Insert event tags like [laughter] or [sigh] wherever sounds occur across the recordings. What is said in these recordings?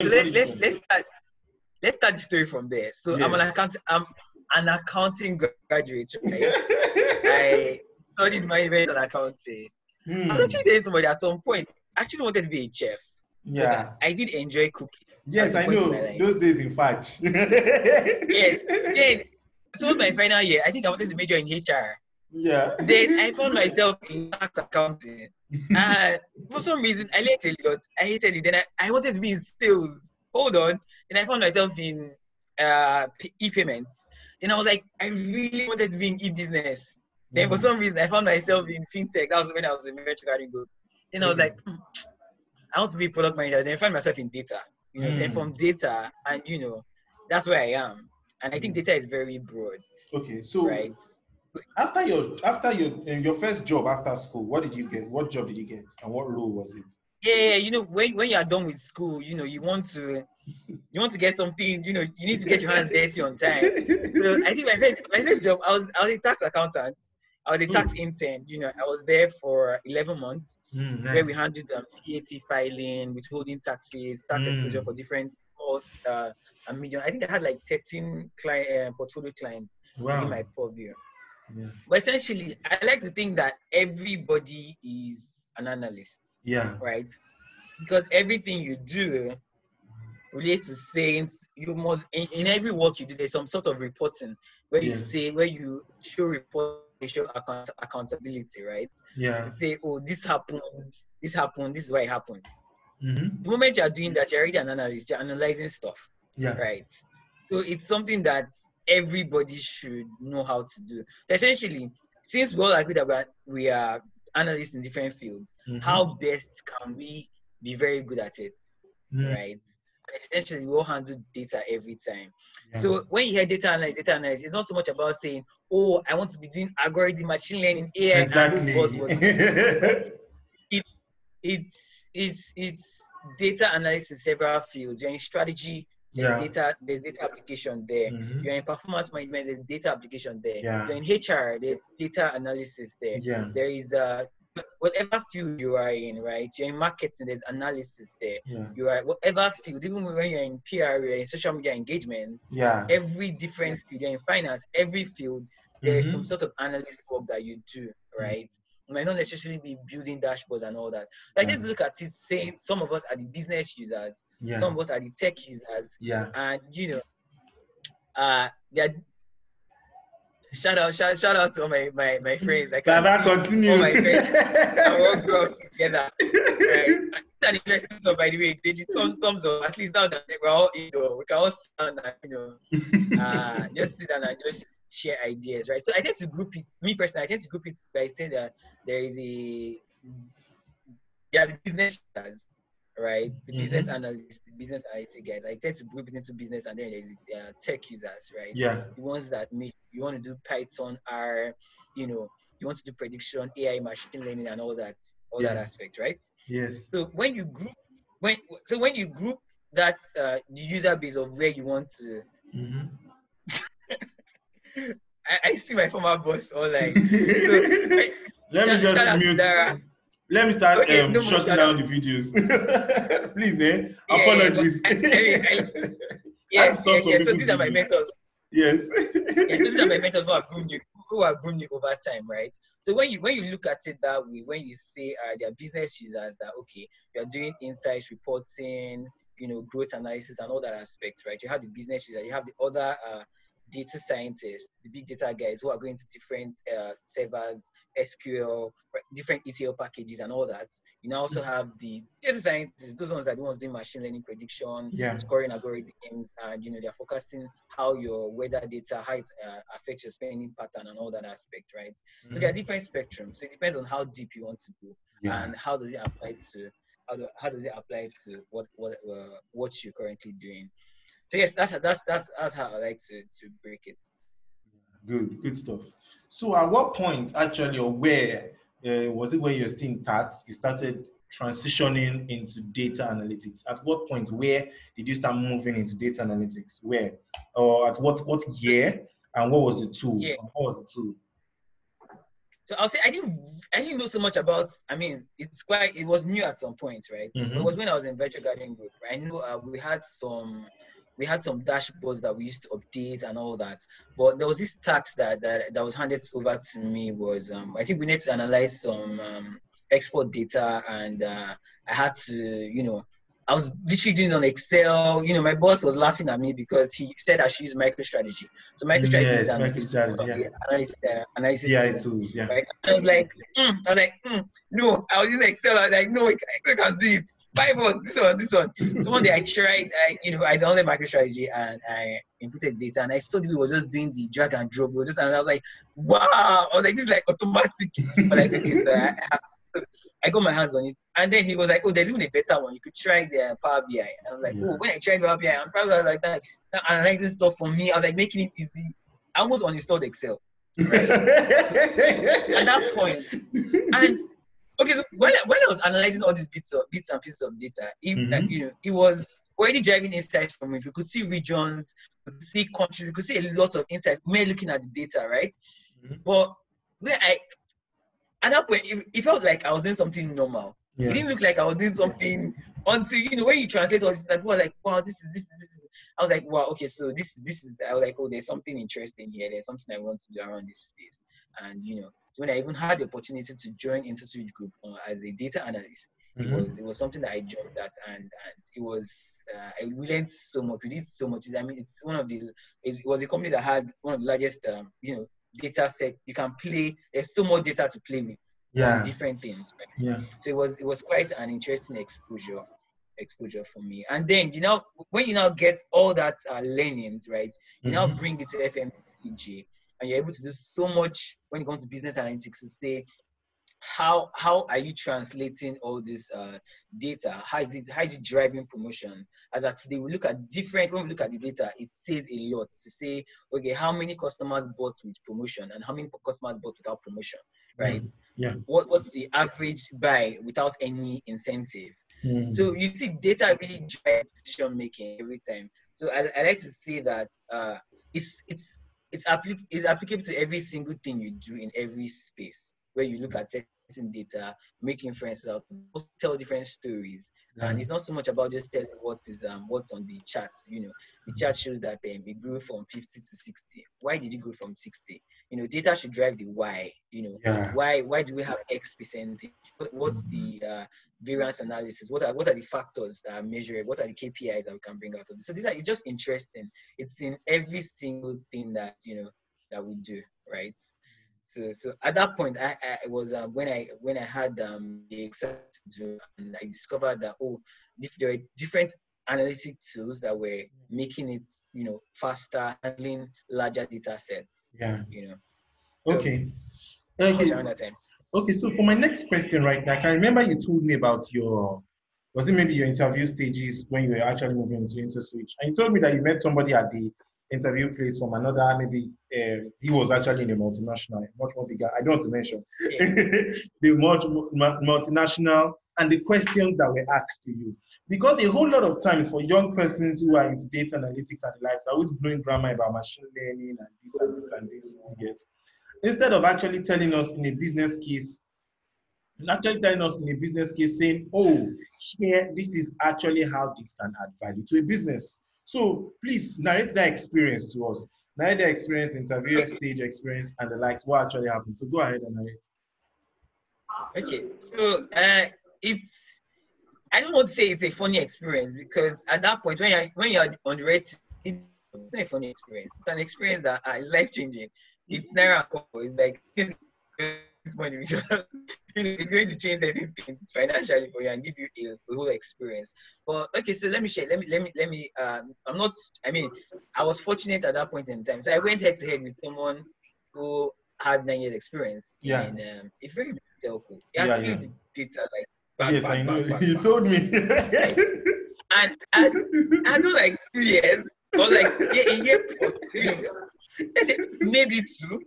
so let, let's let's start let's start the story from there. So I'm an account I'm an accounting graduate, [laughs] right? I studied my management and accounting. Hmm. I was actually telling somebody at some point, I actually wanted to be a chef. Yeah. I did enjoy cooking. Yes, I At the point know. in my life. Those days in fact. [laughs] Yes. Then towards my final year, I think I wanted to major in HR. Yeah. Then I found myself in tax accounting. Uh, for some reason, I liked it a lot. I hated it. Then I, I wanted to be in sales. Hold on. Then I found myself in uh, p- e-payments. Then I was like, I really wanted to be in e-business. Then for Mhm. some reason, I found myself in fintech. That was when I was in Metro Go. Then I was like, "Hmm, I want to be product manager. Then I found myself in data. You know, then Mm. from data, and you know, that's where I am. And I think data is very broad, Okay, so right? After your after your your first job after school, what did you get? What job did you get, and what role was it? Yeah, you know, when, when you are done with school, you know, you want to you want to get something, you know, you need to get your hands dirty on time. So I think my first my first job, I was I was a tax accountant. I was a tax intern. You know, I was there for 11 months Hmm, where we handled um, VAT filing, withholding taxes, tax exposure Mm. for different costs, uh, and medium. I think I had like 13 client uh, portfolio clients Wow. in my purview. Yeah. But essentially, I like to think that everybody is an analyst Yeah. right? Because everything you do relates to saying you must in, in every work you do, there's some sort of reporting where you Yes. say where you show report, you show account, accountability, right? Yeah. Say, oh, this happened, this happened, this is why it happened. hmm The moment you are doing that, you're already an analyst, you're analyzing stuff, Yeah. right? So it's something that everybody should know how to do. So essentially, since we all agree that we are, analysts in different fields, Mhm. how best can we be very good at it, Mhm. right? And essentially, we all handle data every time. Yeah. So when you hear data analysis, data analysis, it's not so much about saying, "Oh, I want to be doing algorithm, machine learning, AI, exactly. buzzwords." [laughs] It's it's it's data analysis in several fields. You're in strategy, there's yeah. data, there's data application there. Mhm. You're in performance management, there's data application there. Yeah. You're in HR, there's data analysis there Yeah. there is uh whatever field you are in, right? You're in marketing, there's analysis there. Yeah. You are whatever field, even when you're in PR, you're in social media engagement, Yeah. every different field, you're in finance, every field, there is Mhm. some sort of analyst work that you do, right? You might not necessarily be building dashboards and all that. I tend to look at it saying some of us are the business users, Yeah. some of us are the tech users, Yeah. and you know, uh, shout out, shout, shout out to all my, my, my friends. I can Baba, continue. all my friends [laughs] and we'll grow together. Right? That's an interesting by the way. Did you thumb, thumbs up? At least now that we're all indoor, we can all stand and, you know, [laughs] uh, just sit down and just share ideas, right? So I tend to group it, me personally, I tend to group it by saying that there is a, yeah, the business users, right? The business Mhm. analysts, the business IT guys. I tend to group it into business and then there's the uh, tech users, right? yeah. the ones that make you want to do Python, R, you know, you want to do prediction, AI, machine learning, and all that, all that aspect, right? Yes. So when you group, when so when you group that uh, the user base of where you want to, Mhm. I, I see my former boss online. [laughs] So, I- Let me just mute. Dara. Let me start Okay, um, no shutting down the videos. [laughs] Please, eh? Yeah, Apologies. but I- I- [laughs] yes, yes, yes. So these are my mentors. yes. yeah, these are my mentors who are groomed you, who have groomed you over time, right? So when you when you look at it that way, when you say uh, they're business users, that okay, you're doing insights reporting, you know, growth analysis and all that aspects, right? You have the business user, you have the other uh, data scientists, the big data guys who are going to different uh, servers, SQL, different ETL packages and all that. You now also have the data scientists; those ones are the ones doing machine learning prediction, Yeah. scoring algorithms and you know they're forecasting how your weather data how it uh, affects your spending pattern and all that aspect right so there are different spectrums so it depends on how deep you want to go Yeah. and how does it apply to how, do, how does it apply to what what uh, what you're currently doing so yes that's that's that's that's how i like to to break it Good, good stuff. So, at what point, actually, or where uh, was it? Where you're still in tax, you started transitioning into data analytics. At what point, where did you start moving into data analytics? Where, or at what what year? And what was the tool? Yeah. What was the tool? So I'll say I didn't I didn't know so much about. I mean, it's quite it was new at some point, right? Mhm. It was when I was in Venture Garden Group. I knew uh, we had some we had some dashboards that we used to update and all that. But there was this task that that, that was handed over to me was um, I think we need to analyze some um, export data and uh, I had to you know I was literally doing it on Excel. You know, my boss was laughing at me because he said I should use MicroStrategy. So MicroStrategy Yes, is an MicroStrategy, yeah. analysis, uh, analysis BI tool. tools, yeah. Right? I was like, mm. I was like, mm, no. I was using Excel. I was like, no, Excel can't do it. Five on this one, this one. So one day I tried, I you know, I downloaded MicroStrategy and I inputted data, and I saw people were just doing the drag and drop. We just, and I was like, wow. I was like, this is like automatic. But like, okay, so I, I, I got my hands on it, and then he was like, oh, there's even a better one. You could try the uh, Power BI. I was like, oh, Yeah. oh, when I tried Power BI, I'm probably like that. Now analyzing stuff for me, I was like making it easy. I almost uninstalled Excel [laughs] at that point. And okay, so when I, when I was analyzing all these bits of bits and pieces of data, it, Mhm. like, you know, it was already driving insights for me. We could see regions, we could see countries, we could see a lot of insights. We're looking at the data, right? Mhm. But where I at that point, it, it felt like I was doing something normal. It didn't look like I was doing something until you know when you translate all this, like people like, wow, this is this, is- this. I was like, wow, okay, so this this is. I was like, oh, there's something interesting here. There's something I want to do around this space. And you know, when I even had the opportunity to join InterSwitch Group uh, as a data analyst, it Mhm. was it was something that I joined at, and and it was. Uh, I we learned so much. We did so much. I mean, it's one of the. It was a company that had one of the largest, um, you know, data set. You can play. There's so much data to play with. Yeah. Different things. Right? Yeah. So it was it was quite an interesting exposure exposure for me. And then you know when you now get all that uh, learnings, right? You now Mhm. bring it to FMCG, and you're able to do so much when it comes to business analytics to say how how are you translating all this uh, data? How is it how is it driving promotion? As at today, we look at different when we look at the data, it says a lot to say, okay, how many customers bought with promotion and how many customers bought without promotion, right? Yeah. What what's the average buy without any incentive? Mhm. So you see, data really drives decision making every time. So I, I like to say that uh, it's it's it's, applic- it's applicable to every single thing you do in every space where you look at certain data, making friends out, tell different stories, and it's not so much about just telling what is um what's on the chart. You know, the chart shows that um, it grew from 50 to 60. Why did it grow from 60? You know, data should drive the why. You know, Yeah. why why do we have X percentage? What, what's the uh, variance analysis? What are what are the factors that are measured? What are the KPIs that we can bring out of this? So these are just interesting. It's in every single thing that you know that we do, right? So, so at that point, I, I was um, when I when I had um, the to and I discovered that oh, if there are different analytic tools that were making it you know faster, handling larger data sets. Yeah. You know, Okay. so Okay. time. Okay, so for my next question right now, I can remember you told me about your, was it maybe your interview stages when you were actually moving into InterSwitch? And you told me that you met somebody at the interview place from another, maybe uh, he was actually in a multinational, much more bigger, I don't want to mention, [laughs] the much mu- multinational and the questions that were asked to you. Because a whole lot of times for young persons who are into data analytics and the likes, are always blowing grammar about machine learning and this and this and this, you get instead of actually telling us in a business case, actually telling us in a business case saying, oh, here, this is actually how this can add value to a business. So please narrate that experience to us. Narrate the experience, interview stage experience, and the likes, what actually happened. So go ahead and narrate. Okay, so uh, it's I don't want to say it's a funny experience because at that point when you're when you're on the right, it's not a funny experience. It's an experience that uh, is life changing. It's cover. It's like this money because [laughs] you know, it's going to change everything financially for you and give you a, a whole experience. But okay, so let me share. Let me let me let me. Um, I'm not. I mean, I was fortunate at that point in time. So I went head to head with someone who had nine years experience Yeah. in um, a very telco. He Yeah, yeah. data like back, yes, back, I know. back, [laughs] you told me. And I, I do like two years or like yeah, a year plus. You know, I said maybe two,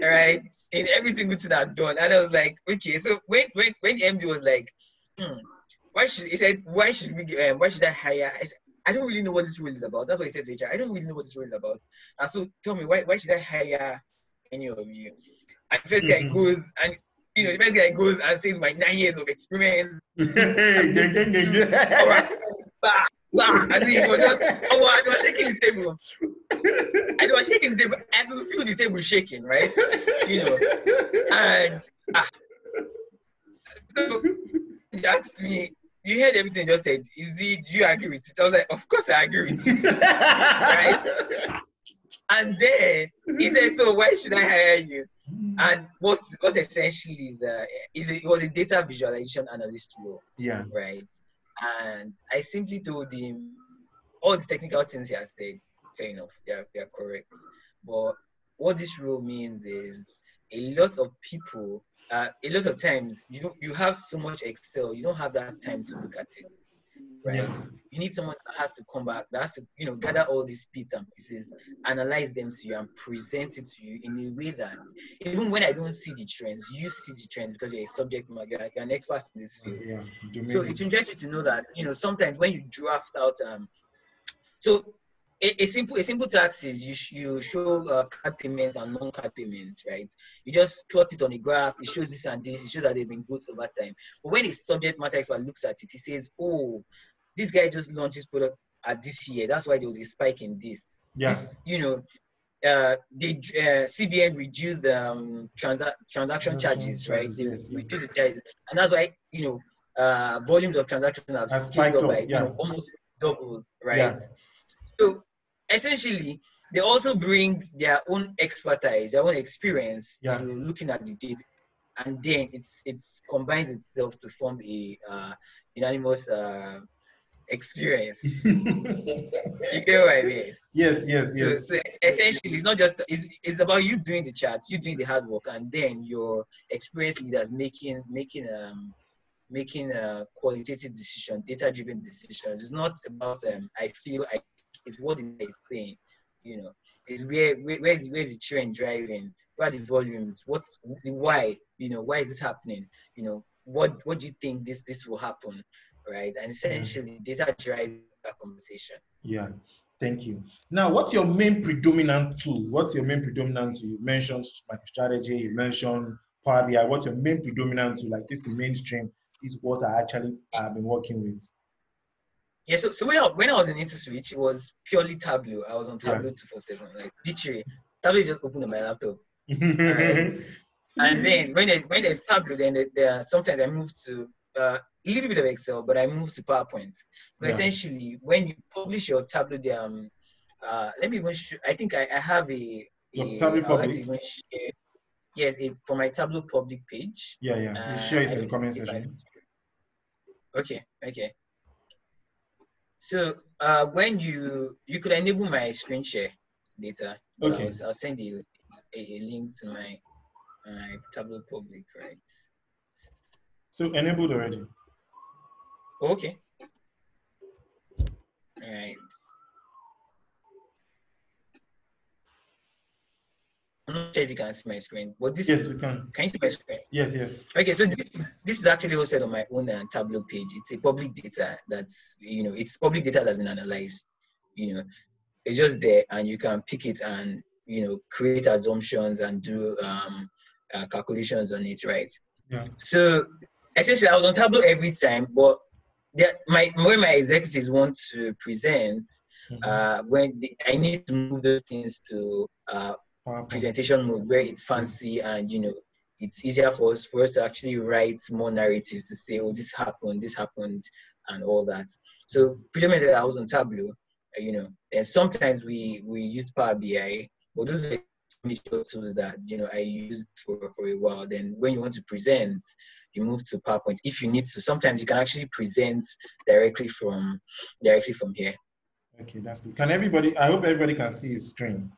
right? In every single thing I've done, and I was like, okay. So when when when the MD was like, hmm, why should he said why should we um, why should I hire? I, said, I don't really know what this role is about. That's what he said to HR. I don't really know what this role is about. And so tell me why why should I hire any of you? And the first guy Mhm. goes and you know the first guy goes and says my nine years of experience. [laughs] Alright, bah, bah. And then he was just oh I was shaking the table. I was shaking the table. I could feel the table shaking, right? You know. And ah, so he asked me, you heard everything I just said. Is it do you agree with it? I was like, Of course I agree with it. Right? And then he said, So why should I hire you? And what what essentially is uh, is a, it was a data visualization analyst role, yeah. right? And I simply told him all the technical things he has said. Fair enough, they are, they are correct. But what this rule means is a lot of people, uh, a lot of times, you you have so much Excel, you don't have that time to look at it, right? Yeah. You need someone that has to come back, that has to, you know, gather all these bits and pieces, analyze them to you, and present it to you in a way that even when I don't see the trends, you see the trends because you're a subject matter, you're an expert in this field. Yeah. So it's interesting to know that you know sometimes when you draft out um, so a, a simple a simple tax is you sh- you show uh, card payments and non-card payments, right? You just plot it on a graph. It shows this and this. It shows that they've been good over time. But when a subject matter expert looks at it, he says, "Oh, this guy just launched his product at this year. That's why there was a spike in this." yeah. This, you know. Uh, they uh, CBN reduced the um, transa- transaction charges, right? They yes, reduced the charges, and that's why you know uh, volumes of transactions have Has scaled up by you know, almost double, right? Yeah. So essentially, they also bring their own expertise, their own experience Yeah. to looking at the data, and then it's it's combines itself to form a uh, unanimous uh, experience. [laughs] You get what I mean? yes, yes, yes. so essentially, it's not just it's, it's about you doing the charts, you doing the hard work, and then your experienced leaders making making um making a qualitative decision, data driven decisions. It's not about um I feel I it's what it is saying, you know. It's where where where's where's the trend driving, what are the volumes, what's the why, you know, why is this happening? You know, what what do you think this this will happen? Right. And essentially data drives that conversation. Yeah. Thank you. Now, what's your main predominant tool? What's your main predominant tool? You mentioned MicroStrategy, you mentioned Power BI. What's your main predominant tool? Like this the mainstream, is what I actually have been working with. Yeah, so, so when, I, when I was in InterSwitch, it was purely Tableau. I was on Yeah. Tableau 247. Like, literally, Tableau just opened on my laptop. [laughs] And then when there's, when there's Tableau, then there, there, sometimes I move to uh, a little bit of Excel, but I moved to PowerPoint. But Yeah. essentially, when you publish your Tableau, there, um, uh, let me even show, I think I, I have a, a Tableau like public? even share, yes, it, for my Tableau public page. yeah, yeah. Uh, You share it I in the comment I- section. Okay, okay. So uh, when you you could enable my screen share data, Okay. I'll, I'll send you a, a link to my my Tableau public, right? So enabled already. Okay. All right. I'm not sure if you can see my screen, but this Yes, is we can. can you see my screen? Yes, yes. Okay, so this, this is actually hosted on my own uh, Tableau page. It's a public data that's, you know, it's public data that's been analyzed. You know, it's just there and you can pick it and, you know, create assumptions and do um, uh, calculations on it, right? Yeah. So essentially, I was on Tableau every time, but my when my executives want to present, Mhm. uh, when they, I need to move those things to uh, PowerPoint. presentation mode where it's fancy and you know it's easier for us for us to actually write more narratives to say oh this happened this happened and all that so predominantly i was on tableau uh, you know and sometimes we we used power bi but those are major tools that you know i used for for a while then when you want to present you move to powerpoint if you need to sometimes you can actually present directly from directly from here Okay, that's good. Can everybody? I hope everybody can see his screen.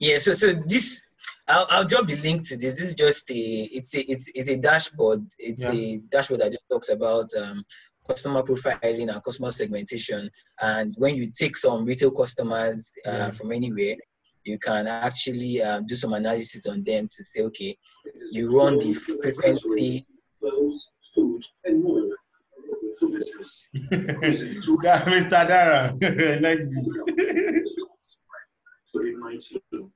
Yeah, so so this I'll, I'll drop the link to this. This is just a it's a it's, it's a dashboard. It's Yeah. a dashboard that just talks about um, customer profiling and customer segmentation. And when you take some retail customers uh, Yeah. from anywhere, you can actually um, do some analysis on them to say, okay, you run the frequency. clothes, food, and more for business. Mr. Dara, [laughs] like this. COVID-19.